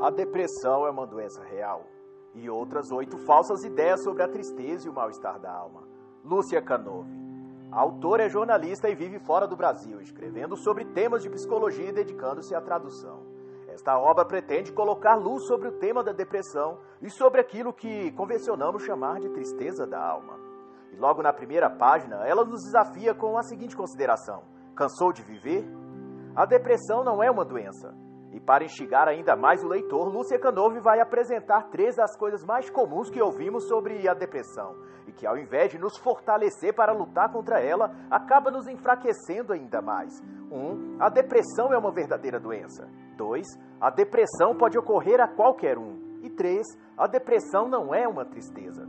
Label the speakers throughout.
Speaker 1: A depressão é uma doença real. E outras oito falsas ideias sobre a tristeza e o mal-estar da alma. Lúcia Canove. A autora é jornalista e vive fora do Brasil, escrevendo sobre temas de psicologia e dedicando-se à tradução. Esta obra pretende colocar luz sobre o tema da depressão e sobre aquilo que convencionamos chamar de tristeza da alma. E logo na primeira página, ela nos desafia com a seguinte consideração: Cansou de viver? A depressão não é uma doença, e para instigar ainda mais o leitor, Lúcia Canove vai apresentar três das coisas mais comuns que ouvimos sobre a depressão e que, ao invés de nos fortalecer para lutar contra ela, acaba nos enfraquecendo ainda mais. 1. Um, a depressão é uma verdadeira doença. 2. A depressão pode ocorrer a qualquer um. E 3. A depressão não é uma tristeza.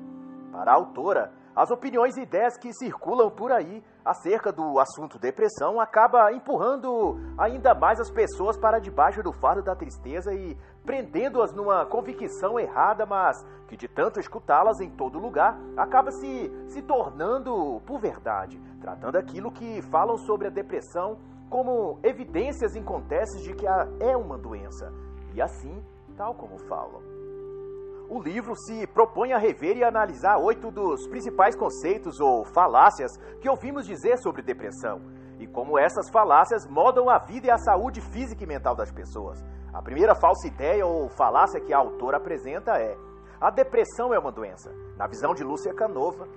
Speaker 1: Para a autora, as opiniões e ideias que circulam por aí acerca do assunto depressão acaba empurrando ainda mais as pessoas para debaixo do fardo da tristeza e prendendo-as numa convicção errada, mas que de tanto escutá-las em todo lugar acaba se, se tornando por verdade, tratando aquilo que falam sobre a depressão como evidências incontestes de que é uma doença, e assim, tal como falam o livro se propõe a rever e analisar oito dos principais conceitos ou falácias que ouvimos dizer sobre depressão e como essas falácias modam a vida e a saúde física e mental das pessoas. A primeira falsa ideia ou falácia que a autora apresenta é: a depressão é uma doença. Na visão de Lúcia Canova,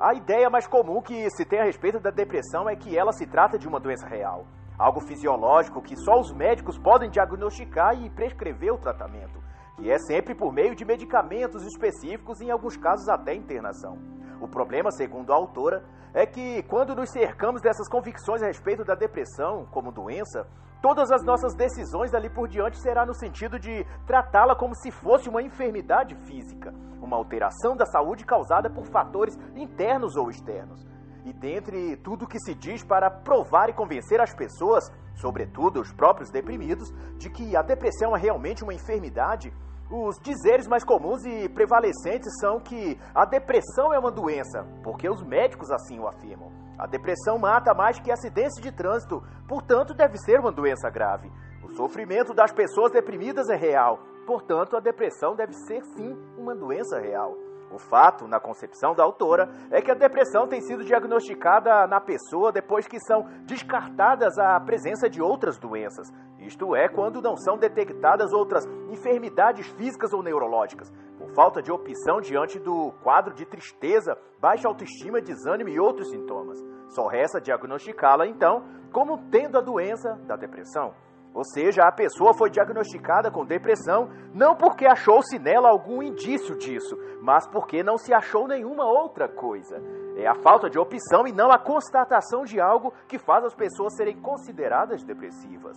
Speaker 1: a ideia mais comum que se tem a respeito da depressão é que ela se trata de uma doença real, algo fisiológico que só os médicos podem diagnosticar e prescrever o tratamento e é sempre por meio de medicamentos específicos, em alguns casos até internação. O problema, segundo a autora, é que quando nos cercamos dessas convicções a respeito da depressão como doença, todas as nossas decisões dali por diante será no sentido de tratá-la como se fosse uma enfermidade física, uma alteração da saúde causada por fatores internos ou externos. E dentre tudo que se diz para provar e convencer as pessoas, sobretudo os próprios deprimidos, de que a depressão é realmente uma enfermidade, os dizeres mais comuns e prevalecentes são que a depressão é uma doença, porque os médicos assim o afirmam. A depressão mata mais que acidentes de trânsito, portanto, deve ser uma doença grave. O sofrimento das pessoas deprimidas é real, portanto, a depressão deve ser sim uma doença real. O fato, na concepção da autora, é que a depressão tem sido diagnosticada na pessoa depois que são descartadas a presença de outras doenças, isto é, quando não são detectadas outras enfermidades físicas ou neurológicas, por falta de opção diante do quadro de tristeza, baixa autoestima, desânimo e outros sintomas. Só resta diagnosticá-la, então, como tendo a doença da depressão. Ou seja, a pessoa foi diagnosticada com depressão não porque achou-se nela algum indício disso, mas porque não se achou nenhuma outra coisa. É a falta de opção e não a constatação de algo que faz as pessoas serem consideradas depressivas.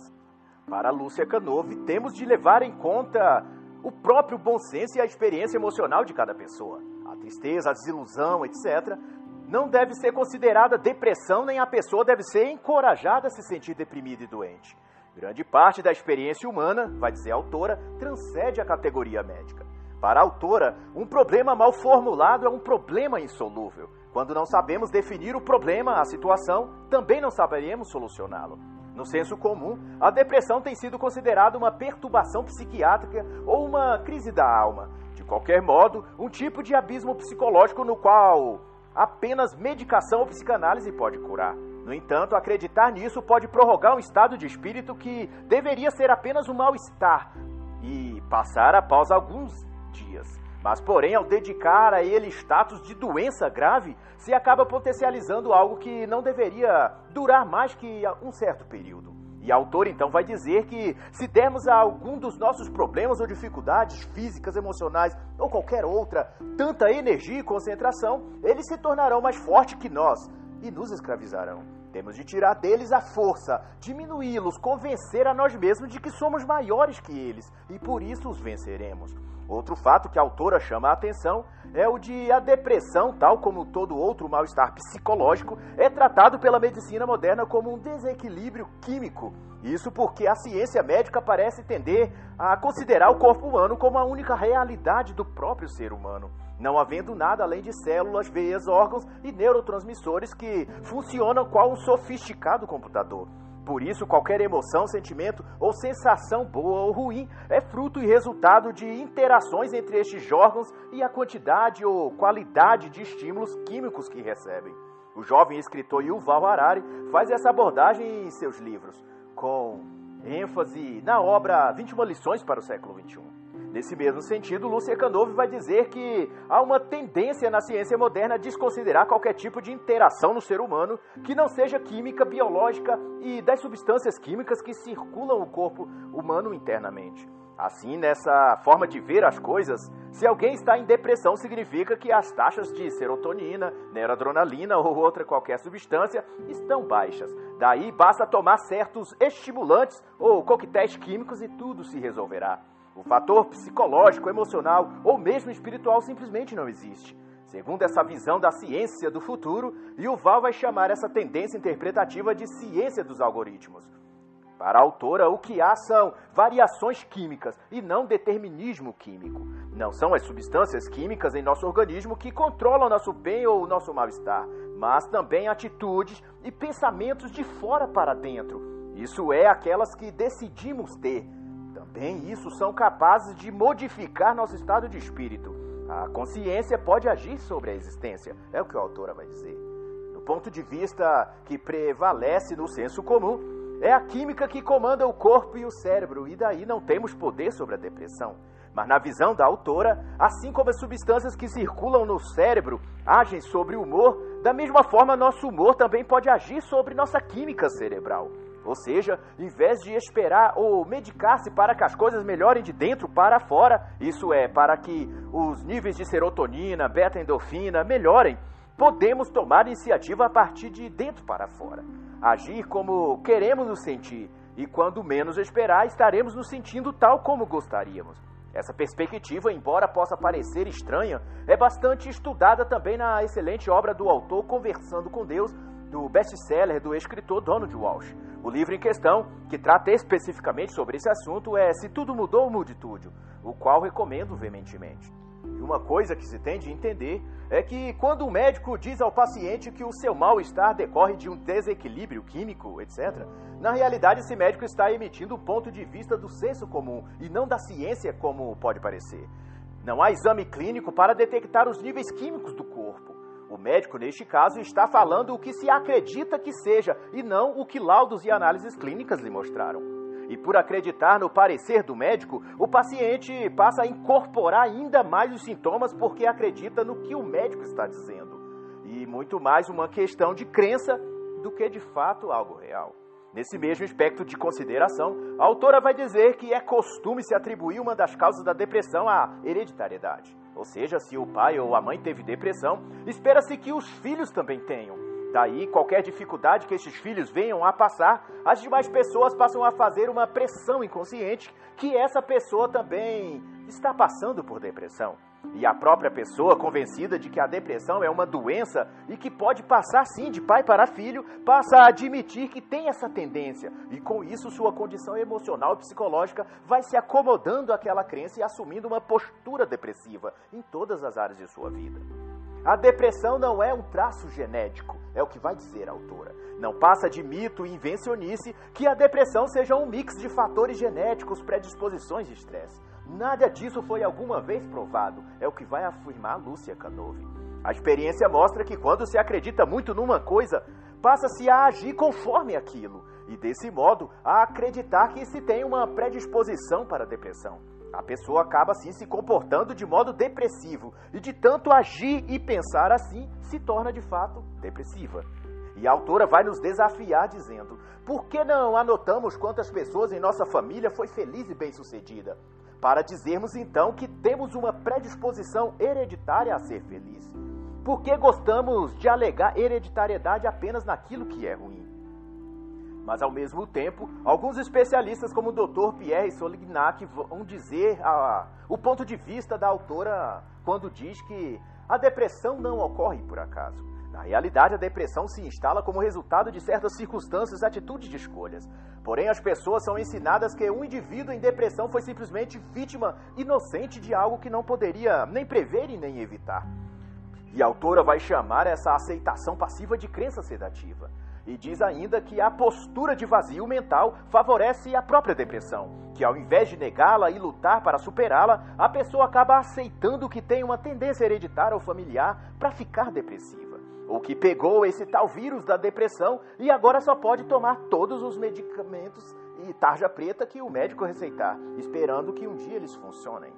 Speaker 1: Para Lúcia Canove, temos de levar em conta o próprio bom senso e a experiência emocional de cada pessoa. A tristeza, a desilusão, etc., não deve ser considerada depressão, nem a pessoa deve ser encorajada a se sentir deprimida e doente. Grande parte da experiência humana, vai dizer a autora, transcende a categoria médica. Para a autora, um problema mal formulado é um problema insolúvel. Quando não sabemos definir o problema, a situação, também não saberemos solucioná-lo. No senso comum, a depressão tem sido considerada uma perturbação psiquiátrica ou uma crise da alma. De qualquer modo, um tipo de abismo psicológico no qual apenas medicação ou psicanálise pode curar. No entanto, acreditar nisso pode prorrogar um estado de espírito que deveria ser apenas um mal-estar e passar após alguns dias. Mas, porém, ao dedicar a ele status de doença grave, se acaba potencializando algo que não deveria durar mais que um certo período. E a autor então vai dizer que se dermos a algum dos nossos problemas ou dificuldades físicas, emocionais ou qualquer outra tanta energia e concentração, eles se tornarão mais fortes que nós e nos escravizarão. Temos de tirar deles a força, diminuí-los, convencer a nós mesmos de que somos maiores que eles e por isso os venceremos. Outro fato que a autora chama a atenção é o de a depressão, tal como todo outro mal-estar psicológico, é tratado pela medicina moderna como um desequilíbrio químico. Isso porque a ciência médica parece tender a considerar o corpo humano como a única realidade do próprio ser humano, não havendo nada além de células, veias, órgãos e neurotransmissores que funcionam qual um sofisticado computador. Por isso, qualquer emoção, sentimento ou sensação boa ou ruim é fruto e resultado de interações entre estes órgãos e a quantidade ou qualidade de estímulos químicos que recebem. O jovem escritor Yuval Harari faz essa abordagem em seus livros, com ênfase na obra 21 lições para o século XXI. Nesse mesmo sentido, Lúcia Canove vai dizer que há uma tendência na ciência moderna a desconsiderar qualquer tipo de interação no ser humano que não seja química, biológica e das substâncias químicas que circulam o corpo humano internamente. Assim, nessa forma de ver as coisas, se alguém está em depressão, significa que as taxas de serotonina, neradronalina ou outra qualquer substância estão baixas. Daí basta tomar certos estimulantes ou coquetéis químicos e tudo se resolverá. O fator psicológico, emocional ou mesmo espiritual simplesmente não existe. Segundo essa visão da ciência do futuro, Yuval vai chamar essa tendência interpretativa de ciência dos algoritmos. Para a autora, o que há são variações químicas e não determinismo químico. Não são as substâncias químicas em nosso organismo que controlam nosso bem ou nosso mal-estar, mas também atitudes e pensamentos de fora para dentro. Isso é aquelas que decidimos ter, também isso são capazes de modificar nosso estado de espírito. A consciência pode agir sobre a existência, é o que a autora vai dizer. Do ponto de vista que prevalece no senso comum, é a química que comanda o corpo e o cérebro, e daí não temos poder sobre a depressão. Mas na visão da autora, assim como as substâncias que circulam no cérebro agem sobre o humor, da mesma forma nosso humor também pode agir sobre nossa química cerebral. Ou seja, em vez de esperar ou medicar-se para que as coisas melhorem de dentro para fora, isso é, para que os níveis de serotonina, beta-endorfina melhorem, podemos tomar iniciativa a partir de dentro para fora. Agir como queremos nos sentir, e quando menos esperar, estaremos nos sentindo tal como gostaríamos. Essa perspectiva, embora possa parecer estranha, é bastante estudada também na excelente obra do autor Conversando com Deus, do best-seller do escritor Donald Walsh. O livro em questão, que trata especificamente sobre esse assunto, é Se Tudo Mudou, Mude Tudo, o qual recomendo veementemente. E uma coisa que se tem de entender é que quando um médico diz ao paciente que o seu mal-estar decorre de um desequilíbrio químico, etc., na realidade esse médico está emitindo o ponto de vista do senso comum e não da ciência, como pode parecer. Não há exame clínico para detectar os níveis químicos do corpo. O médico, neste caso, está falando o que se acredita que seja e não o que laudos e análises clínicas lhe mostraram. E por acreditar no parecer do médico, o paciente passa a incorporar ainda mais os sintomas porque acredita no que o médico está dizendo. E muito mais uma questão de crença do que de fato algo real. Nesse mesmo espectro de consideração, a autora vai dizer que é costume se atribuir uma das causas da depressão à hereditariedade. Ou seja, se o pai ou a mãe teve depressão, espera-se que os filhos também tenham. Daí, qualquer dificuldade que esses filhos venham a passar, as demais pessoas passam a fazer uma pressão inconsciente que essa pessoa também está passando por depressão. E a própria pessoa, convencida de que a depressão é uma doença e que pode passar sim de pai para filho, passa a admitir que tem essa tendência. E com isso, sua condição emocional e psicológica vai se acomodando àquela crença e assumindo uma postura depressiva em todas as áreas de sua vida. A depressão não é um traço genético, é o que vai dizer a autora. Não passa de mito e invencionice que a depressão seja um mix de fatores genéticos, predisposições de estresse. Nada disso foi alguma vez provado, é o que vai afirmar Lúcia Canove. A experiência mostra que quando se acredita muito numa coisa, passa-se a agir conforme aquilo, e desse modo a acreditar que se tem uma predisposição para a depressão. A pessoa acaba assim se comportando de modo depressivo, e de tanto agir e pensar assim, se torna de fato depressiva. E a autora vai nos desafiar dizendo: por que não anotamos quantas pessoas em nossa família foi feliz e bem-sucedida? para dizermos então que temos uma predisposição hereditária a ser feliz. Porque gostamos de alegar hereditariedade apenas naquilo que é ruim. Mas, ao mesmo tempo, alguns especialistas, como o Dr. Pierre Solignac, vão dizer a, o ponto de vista da autora quando diz que a depressão não ocorre por acaso. Na realidade, a depressão se instala como resultado de certas circunstâncias e atitudes de escolhas. Porém, as pessoas são ensinadas que um indivíduo em depressão foi simplesmente vítima inocente de algo que não poderia nem prever e nem evitar. E a autora vai chamar essa aceitação passiva de crença sedativa. E diz ainda que a postura de vazio mental favorece a própria depressão, que ao invés de negá-la e lutar para superá-la, a pessoa acaba aceitando que tem uma tendência hereditária ou familiar para ficar depressiva, ou que pegou esse tal vírus da depressão e agora só pode tomar todos os medicamentos e tarja preta que o médico receitar, esperando que um dia eles funcionem.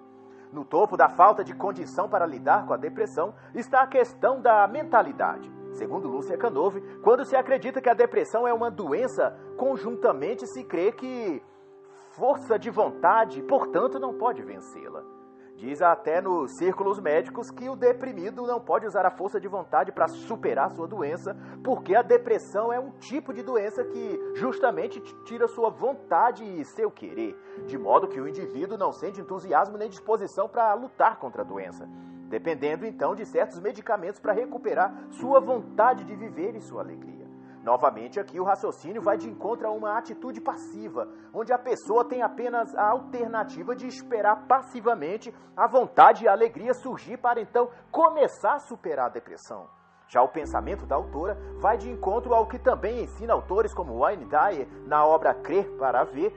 Speaker 1: No topo da falta de condição para lidar com a depressão está a questão da mentalidade. Segundo Lúcia Canove, quando se acredita que a depressão é uma doença, conjuntamente se crê que força de vontade, portanto, não pode vencê-la. Diz até nos círculos médicos que o deprimido não pode usar a força de vontade para superar sua doença, porque a depressão é um tipo de doença que justamente tira sua vontade e seu querer, de modo que o indivíduo não sente entusiasmo nem disposição para lutar contra a doença, dependendo então de certos medicamentos para recuperar sua vontade de viver e sua alegria. Novamente, aqui o raciocínio vai de encontro a uma atitude passiva, onde a pessoa tem apenas a alternativa de esperar passivamente a vontade e a alegria surgir para então começar a superar a depressão. Já o pensamento da autora vai de encontro ao que também ensina autores como Wayne Dyer na obra Crer para Ver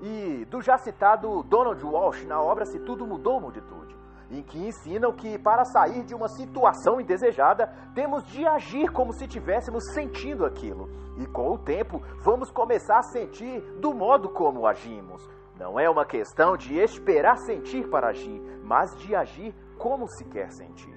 Speaker 1: e do já citado Donald Walsh na obra Se Tudo Mudou, Multitude em que ensinam que para sair de uma situação indesejada, temos de agir como se estivéssemos sentindo aquilo. E com o tempo, vamos começar a sentir do modo como agimos. Não é uma questão de esperar sentir para agir, mas de agir como se quer sentir.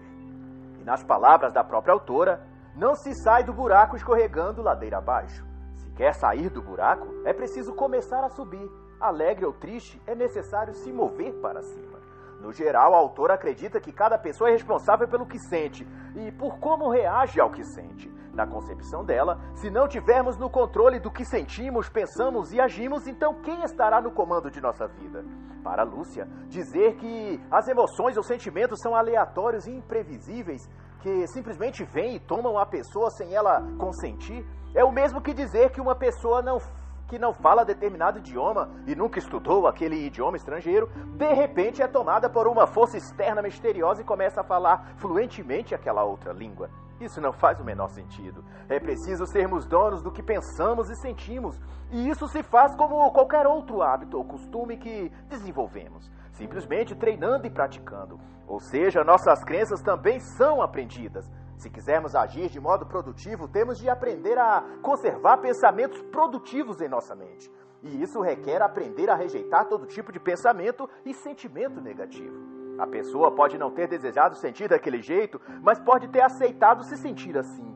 Speaker 1: E nas palavras da própria autora, não se sai do buraco escorregando ladeira abaixo. Se quer sair do buraco, é preciso começar a subir. Alegre ou triste, é necessário se mover para cima. No geral, a autora acredita que cada pessoa é responsável pelo que sente e por como reage ao que sente. Na concepção dela, se não tivermos no controle do que sentimos, pensamos e agimos, então quem estará no comando de nossa vida? Para Lúcia, dizer que as emoções ou sentimentos são aleatórios e imprevisíveis, que simplesmente vêm e tomam a pessoa sem ela consentir, é o mesmo que dizer que uma pessoa não que não fala determinado idioma e nunca estudou aquele idioma estrangeiro, de repente é tomada por uma força externa misteriosa e começa a falar fluentemente aquela outra língua. Isso não faz o menor sentido. É preciso sermos donos do que pensamos e sentimos, e isso se faz como qualquer outro hábito ou costume que desenvolvemos, simplesmente treinando e praticando. Ou seja, nossas crenças também são aprendidas. Se quisermos agir de modo produtivo, temos de aprender a conservar pensamentos produtivos em nossa mente. E isso requer aprender a rejeitar todo tipo de pensamento e sentimento negativo. A pessoa pode não ter desejado sentir daquele jeito, mas pode ter aceitado se sentir assim.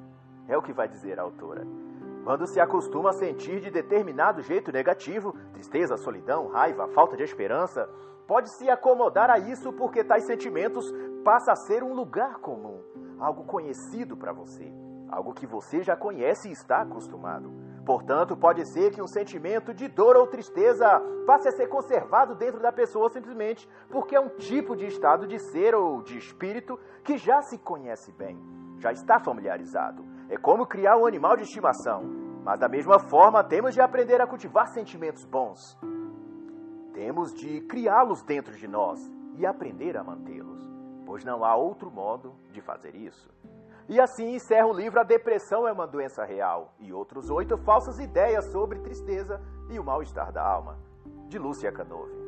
Speaker 1: É o que vai dizer a autora. Quando se acostuma a sentir de determinado jeito negativo, tristeza, solidão, raiva, falta de esperança, pode se acomodar a isso porque tais sentimentos passam a ser um lugar comum algo conhecido para você, algo que você já conhece e está acostumado. Portanto, pode ser que um sentimento de dor ou tristeza passe a ser conservado dentro da pessoa simplesmente porque é um tipo de estado de ser ou de espírito que já se conhece bem, já está familiarizado. É como criar um animal de estimação, mas da mesma forma temos de aprender a cultivar sentimentos bons. Temos de criá-los dentro de nós e aprender a mantê-los pois não há outro modo de fazer isso. E assim encerra o livro A Depressão é uma Doença Real e outros oito falsas ideias sobre tristeza e o mal-estar da alma, de Lúcia Canove.